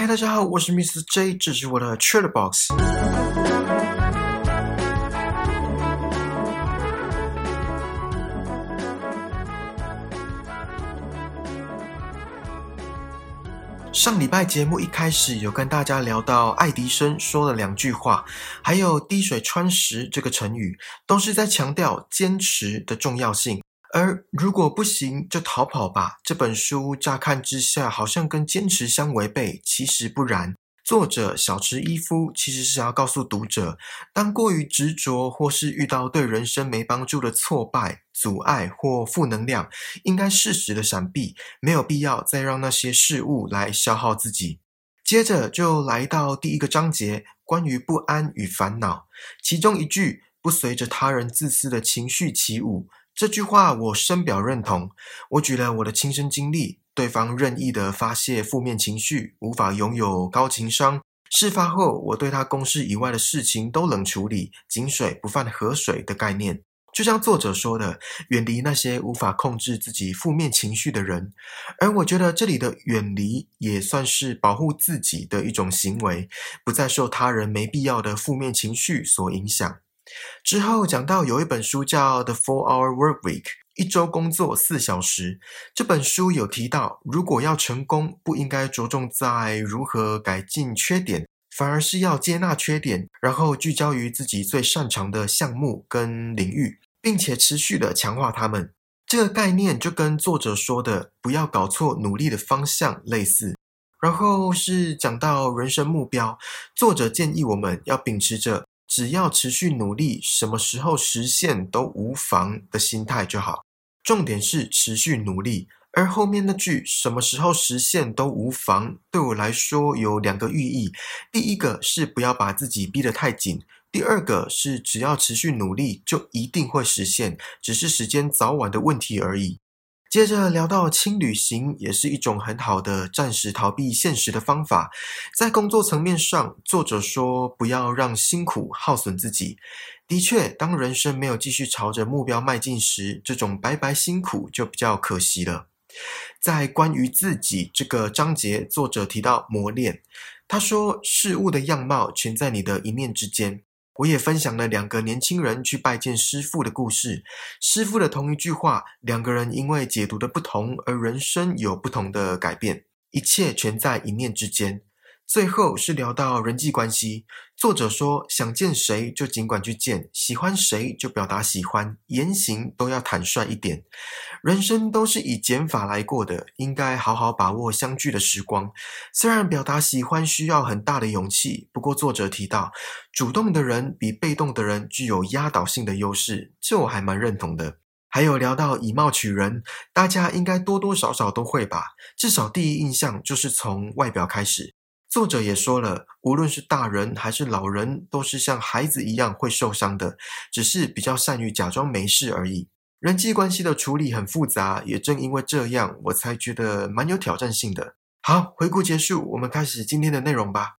嗨，大家好，我是 Mr. J，这是我的 Trailer Box。上礼拜节目一开始有跟大家聊到爱迪生说了两句话，还有滴水穿石这个成语，都是在强调坚持的重要性。而如果不行，就逃跑吧。这本书乍看之下好像跟坚持相违背，其实不然。作者小池一夫其实是要告诉读者，当过于执着，或是遇到对人生没帮助的挫败、阻碍或负能量，应该适时的闪避，没有必要再让那些事物来消耗自己。接着就来到第一个章节，关于不安与烦恼，其中一句“不随着他人自私的情绪起舞”。这句话我深表认同。我举了我的亲身经历：对方任意的发泄负面情绪，无法拥有高情商。事发后，我对他公事以外的事情都冷处理，井水不犯河水的概念。就像作者说的，远离那些无法控制自己负面情绪的人。而我觉得这里的远离，也算是保护自己的一种行为，不再受他人没必要的负面情绪所影响。之后讲到有一本书叫《The Four Hour Work Week》，一周工作四小时。这本书有提到，如果要成功，不应该着重在如何改进缺点，反而是要接纳缺点，然后聚焦于自己最擅长的项目跟领域，并且持续的强化他们。这个概念就跟作者说的“不要搞错努力的方向”类似。然后是讲到人生目标，作者建议我们要秉持着。只要持续努力，什么时候实现都无妨的心态就好。重点是持续努力，而后面那句“什么时候实现都无妨”，对我来说有两个寓意：第一个是不要把自己逼得太紧；第二个是只要持续努力，就一定会实现，只是时间早晚的问题而已。接着聊到轻旅行，也是一种很好的暂时逃避现实的方法。在工作层面上，作者说不要让辛苦耗损自己。的确，当人生没有继续朝着目标迈进时，这种白白辛苦就比较可惜了。在关于自己这个章节，作者提到磨练，他说事物的样貌全在你的一念之间。我也分享了两个年轻人去拜见师傅的故事。师傅的同一句话，两个人因为解读的不同而人生有不同的改变。一切全在一念之间。最后是聊到人际关系，作者说想见谁就尽管去见，喜欢谁就表达喜欢，言行都要坦率一点。人生都是以减法来过的，应该好好把握相聚的时光。虽然表达喜欢需要很大的勇气，不过作者提到，主动的人比被动的人具有压倒性的优势，这我还蛮认同的。还有聊到以貌取人，大家应该多多少少都会吧，至少第一印象就是从外表开始。作者也说了，无论是大人还是老人，都是像孩子一样会受伤的，只是比较善于假装没事而已。人际关系的处理很复杂，也正因为这样，我才觉得蛮有挑战性的。好，回顾结束，我们开始今天的内容吧。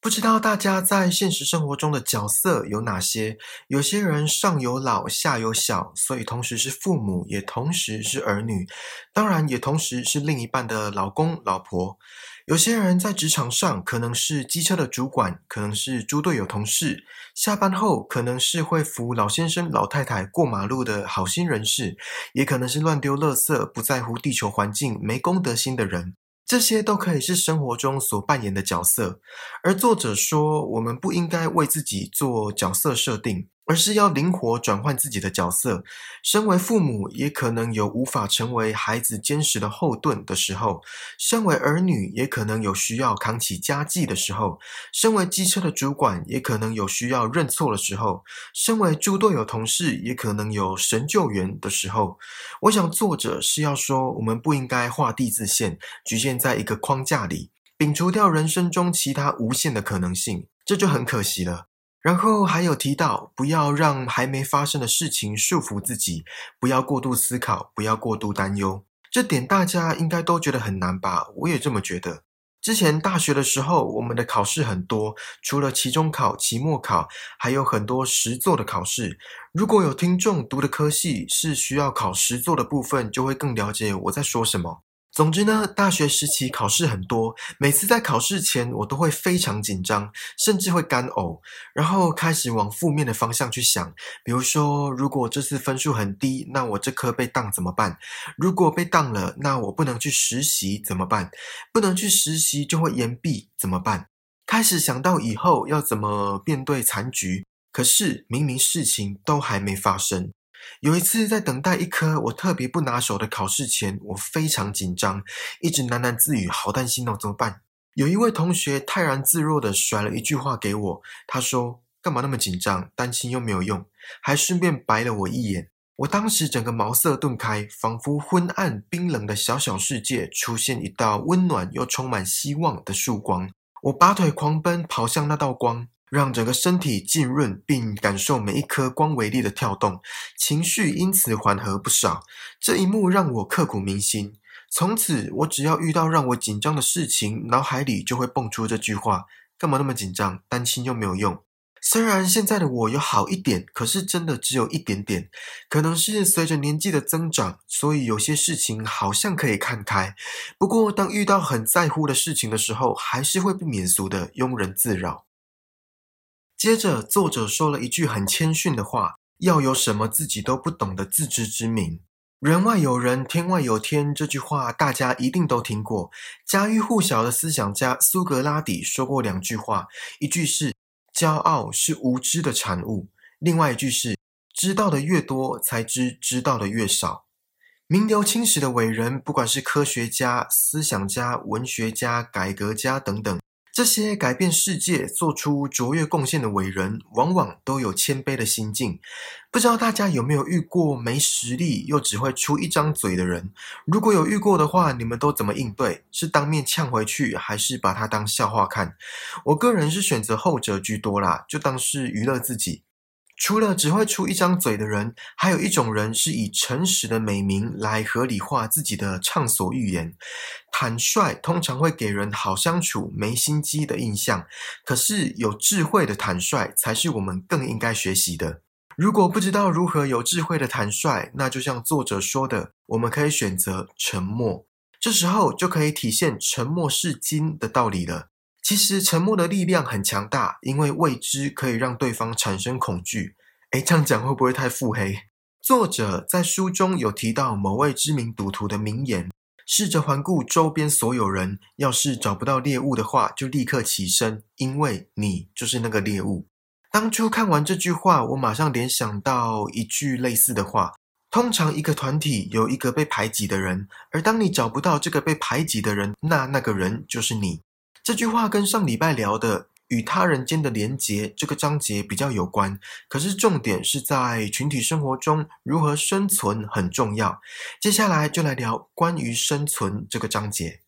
不知道大家在现实生活中的角色有哪些？有些人上有老下有小，所以同时是父母，也同时是儿女，当然也同时是另一半的老公、老婆。有些人在职场上可能是机车的主管，可能是猪队友同事，下班后可能是会扶老先生、老太太过马路的好心人士，也可能是乱丢垃圾、不在乎地球环境、没公德心的人。这些都可以是生活中所扮演的角色。而作者说，我们不应该为自己做角色设定。而是要灵活转换自己的角色。身为父母，也可能有无法成为孩子坚实的后盾的时候；身为儿女，也可能有需要扛起家计的时候；身为机车的主管，也可能有需要认错的时候；身为猪队友同事，也可能有神救援的时候。我想，作者是要说，我们不应该画地自限，局限在一个框架里，摒除掉人生中其他无限的可能性，这就很可惜了。然后还有提到，不要让还没发生的事情束缚自己，不要过度思考，不要过度担忧。这点大家应该都觉得很难吧？我也这么觉得。之前大学的时候，我们的考试很多，除了期中考、期末考，还有很多实作的考试。如果有听众读的科系是需要考实作的部分，就会更了解我在说什么。总之呢，大学时期考试很多，每次在考试前我都会非常紧张，甚至会干呕，然后开始往负面的方向去想。比如说，如果这次分数很低，那我这科被当怎么办？如果被当了，那我不能去实习怎么办？不能去实习就会延毕怎么办？开始想到以后要怎么面对残局，可是明明事情都还没发生。有一次，在等待一科我特别不拿手的考试前，我非常紧张，一直喃喃自语：“好担心哦，怎么办？”有一位同学泰然自若的甩了一句话给我，他说：“干嘛那么紧张？担心又没有用。”还顺便白了我一眼。我当时整个茅塞顿开，仿佛昏暗冰冷的小小世界出现一道温暖又充满希望的曙光。我拔腿狂奔，跑向那道光。让整个身体浸润，并感受每一颗光微粒的跳动，情绪因此缓和不少。这一幕让我刻骨铭心。从此，我只要遇到让我紧张的事情，脑海里就会蹦出这句话：干嘛那么紧张？担心又没有用。虽然现在的我有好一点，可是真的只有一点点。可能是随着年纪的增长，所以有些事情好像可以看开。不过，当遇到很在乎的事情的时候，还是会不免俗的庸人自扰。接着，作者说了一句很谦逊的话：“要有什么自己都不懂的自知之明。人外有人，天外有天。”这句话大家一定都听过。家喻户晓的思想家苏格拉底说过两句话：一句是“骄傲是无知的产物”，另外一句是“知道的越多，才知知道的越少”。名留青史的伟人，不管是科学家、思想家、文学家、改革家等等。这些改变世界、做出卓越贡献的伟人，往往都有谦卑的心境。不知道大家有没有遇过没实力又只会出一张嘴的人？如果有遇过的话，你们都怎么应对？是当面呛回去，还是把他当笑话看？我个人是选择后者居多啦，就当是娱乐自己。除了只会出一张嘴的人，还有一种人是以诚实的美名来合理化自己的畅所欲言。坦率通常会给人好相处、没心机的印象，可是有智慧的坦率才是我们更应该学习的。如果不知道如何有智慧的坦率，那就像作者说的，我们可以选择沉默。这时候就可以体现“沉默是金”的道理了。其实沉默的力量很强大，因为未知可以让对方产生恐惧。诶这样讲会不会太腹黑？作者在书中有提到某位知名赌徒的名言：试着环顾周边所有人，要是找不到猎物的话，就立刻起身，因为你就是那个猎物。当初看完这句话，我马上联想到一句类似的话：通常一个团体有一个被排挤的人，而当你找不到这个被排挤的人，那那个人就是你。这句话跟上礼拜聊的与他人间的连结这个章节比较有关，可是重点是在群体生活中如何生存很重要。接下来就来聊关于生存这个章节。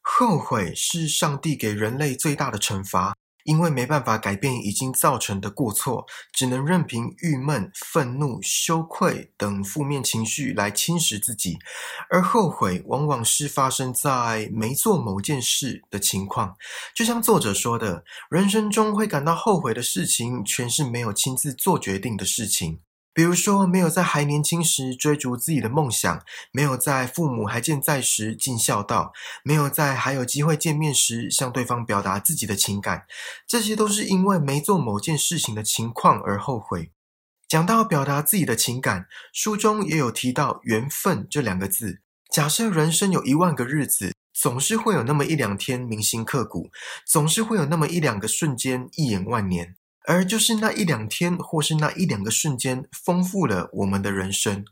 后悔是上帝给人类最大的惩罚。因为没办法改变已经造成的过错，只能任凭郁闷、愤怒、羞愧等负面情绪来侵蚀自己，而后悔往往是发生在没做某件事的情况。就像作者说的，人生中会感到后悔的事情，全是没有亲自做决定的事情。比如说，没有在还年轻时追逐自己的梦想，没有在父母还健在时尽孝道，没有在还有机会见面时向对方表达自己的情感，这些都是因为没做某件事情的情况而后悔。讲到表达自己的情感，书中也有提到“缘分”这两个字。假设人生有一万个日子，总是会有那么一两天铭心刻骨，总是会有那么一两个瞬间一眼万年。而就是那一两天，或是那一两个瞬间，丰富了我们的人生。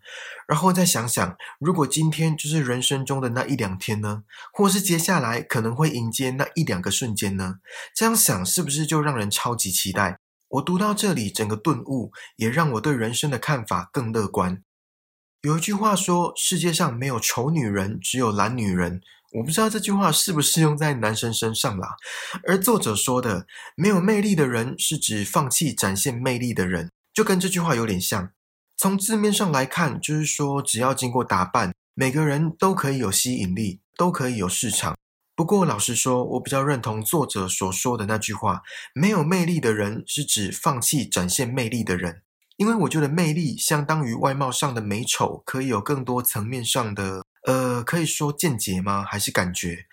然后再想想，如果今天就是人生中的那一两天呢？或是接下来可能会迎接那一两个瞬间呢？这样想是不是就让人超级期待？我读到这里，整个顿悟，也让我对人生的看法更乐观。有一句话说：“世界上没有丑女人，只有懒女人。”我不知道这句话适不适用在男生身上啦。而作者说的“没有魅力的人”是指放弃展现魅力的人，就跟这句话有点像。从字面上来看，就是说只要经过打扮，每个人都可以有吸引力，都可以有市场。不过老实说，我比较认同作者所说的那句话：“没有魅力的人是指放弃展现魅力的人。”因为我觉得魅力相当于外貌上的美丑，可以有更多层面上的。呃，可以说见解吗？还是感觉？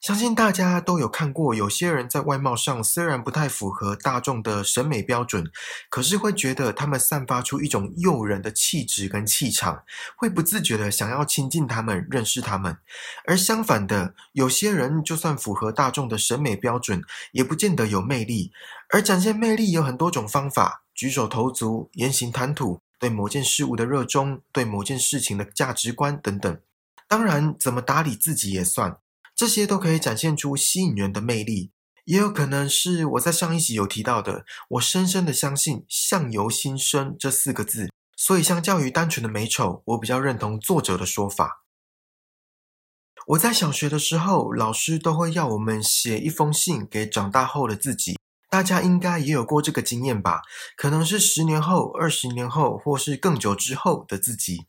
相信大家都有看过，有些人在外貌上虽然不太符合大众的审美标准，可是会觉得他们散发出一种诱人的气质跟气场，会不自觉的想要亲近他们、认识他们。而相反的，有些人就算符合大众的审美标准，也不见得有魅力。而展现魅力有很多种方法，举手投足、言行谈吐，对某件事物的热衷，对某件事情的价值观等等。当然，怎么打理自己也算，这些都可以展现出吸引人的魅力。也有可能是我在上一集有提到的，我深深的相信“相由心生”这四个字，所以相较于单纯的美丑，我比较认同作者的说法。我在小学的时候，老师都会要我们写一封信给长大后的自己。大家应该也有过这个经验吧？可能是十年后、二十年后，或是更久之后的自己。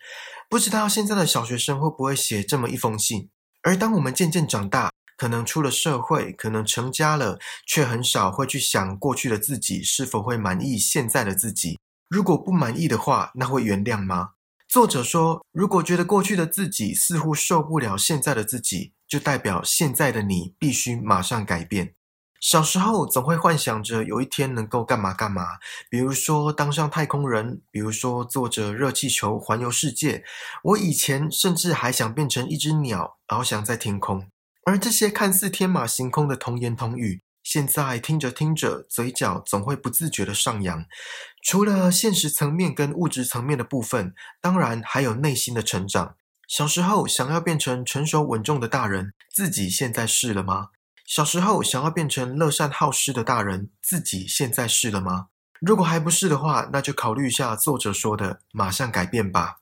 不知道现在的小学生会不会写这么一封信？而当我们渐渐长大，可能出了社会，可能成家了，却很少会去想过去的自己是否会满意现在的自己。如果不满意的话，那会原谅吗？作者说，如果觉得过去的自己似乎受不了现在的自己，就代表现在的你必须马上改变。小时候总会幻想着有一天能够干嘛干嘛，比如说当上太空人，比如说坐着热气球环游世界。我以前甚至还想变成一只鸟，翱翔在天空。而这些看似天马行空的童言童语，现在听着听着，嘴角总会不自觉的上扬。除了现实层面跟物质层面的部分，当然还有内心的成长。小时候想要变成成熟稳重的大人，自己现在是了吗？小时候想要变成乐善好施的大人，自己现在是了吗？如果还不是的话，那就考虑一下作者说的，马上改变吧。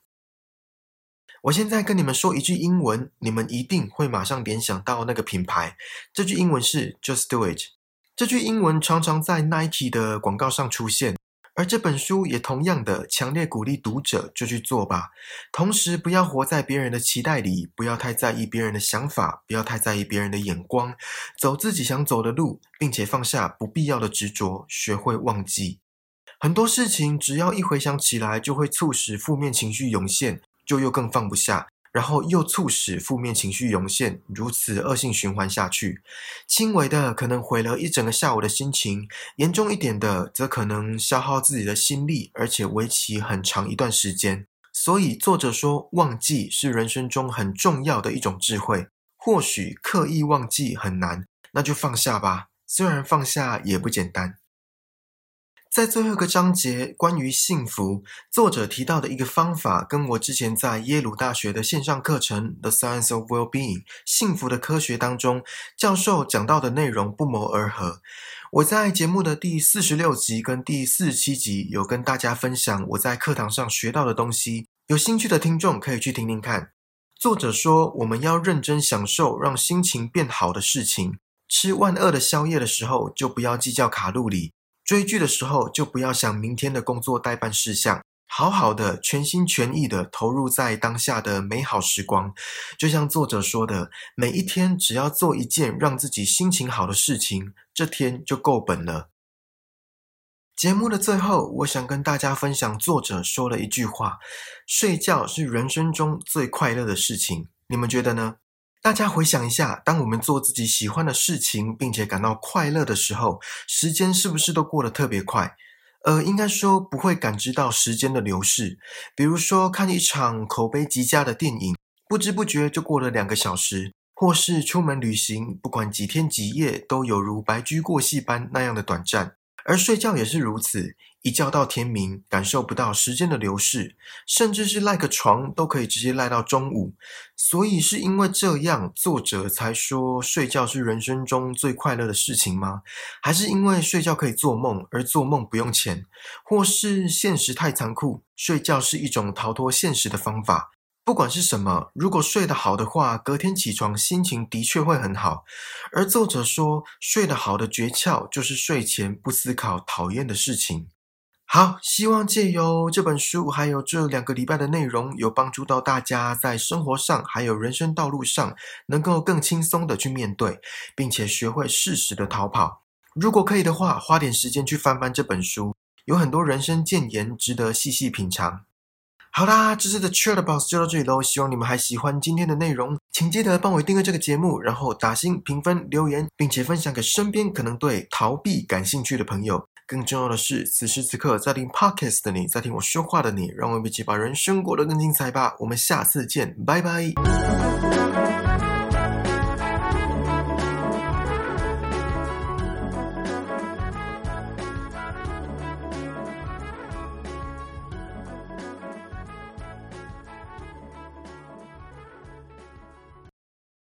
我现在跟你们说一句英文，你们一定会马上联想到那个品牌。这句英文是 Just Do It。这句英文常常在 Nike 的广告上出现。而这本书也同样的强烈鼓励读者就去做吧，同时不要活在别人的期待里，不要太在意别人的想法，不要太在意别人的眼光，走自己想走的路，并且放下不必要的执着，学会忘记。很多事情只要一回想起来，就会促使负面情绪涌现，就又更放不下。然后又促使负面情绪涌现，如此恶性循环下去。轻微的可能毁了一整个下午的心情，严重一点的则可能消耗自己的心力，而且为期很长一段时间。所以作者说，忘记是人生中很重要的一种智慧。或许刻意忘记很难，那就放下吧。虽然放下也不简单。在最后一个章节，关于幸福，作者提到的一个方法，跟我之前在耶鲁大学的线上课程《The Science of Well-being》幸福的科学当中，教授讲到的内容不谋而合。我在节目的第四十六集跟第四十七集有跟大家分享我在课堂上学到的东西，有兴趣的听众可以去听听看。作者说，我们要认真享受让心情变好的事情。吃万恶的宵夜的时候，就不要计较卡路里。追剧的时候，就不要想明天的工作代办事项，好好的全心全意的投入在当下的美好时光。就像作者说的，每一天只要做一件让自己心情好的事情，这天就够本了。节目的最后，我想跟大家分享作者说了一句话：睡觉是人生中最快乐的事情。你们觉得呢？大家回想一下，当我们做自己喜欢的事情，并且感到快乐的时候，时间是不是都过得特别快？呃，应该说不会感知到时间的流逝。比如说看一场口碑极佳的电影，不知不觉就过了两个小时；或是出门旅行，不管几天几夜，都有如白驹过隙般那样的短暂。而睡觉也是如此。一觉到天明，感受不到时间的流逝，甚至是赖个床都可以直接赖到中午。所以是因为这样，作者才说睡觉是人生中最快乐的事情吗？还是因为睡觉可以做梦，而做梦不用钱？或是现实太残酷，睡觉是一种逃脱现实的方法？不管是什么，如果睡得好的话，隔天起床心情的确会很好。而作者说，睡得好的诀窍就是睡前不思考讨厌的事情。好，希望借由这本书，还有这两个礼拜的内容，有帮助到大家在生活上，还有人生道路上，能够更轻松的去面对，并且学会适时的逃跑。如果可以的话，花点时间去翻翻这本书，有很多人生谏言值得细细品尝。好啦，这次的 Chatbox 就到这里喽，希望你们还喜欢今天的内容，请记得帮我订阅这个节目，然后打星评分留言，并且分享给身边可能对逃避感兴趣的朋友。更重要的是，此时此刻在听 Podcast 的你，在听我说话的你，让我们一起把人生过得更精彩吧。我们下次见，拜拜。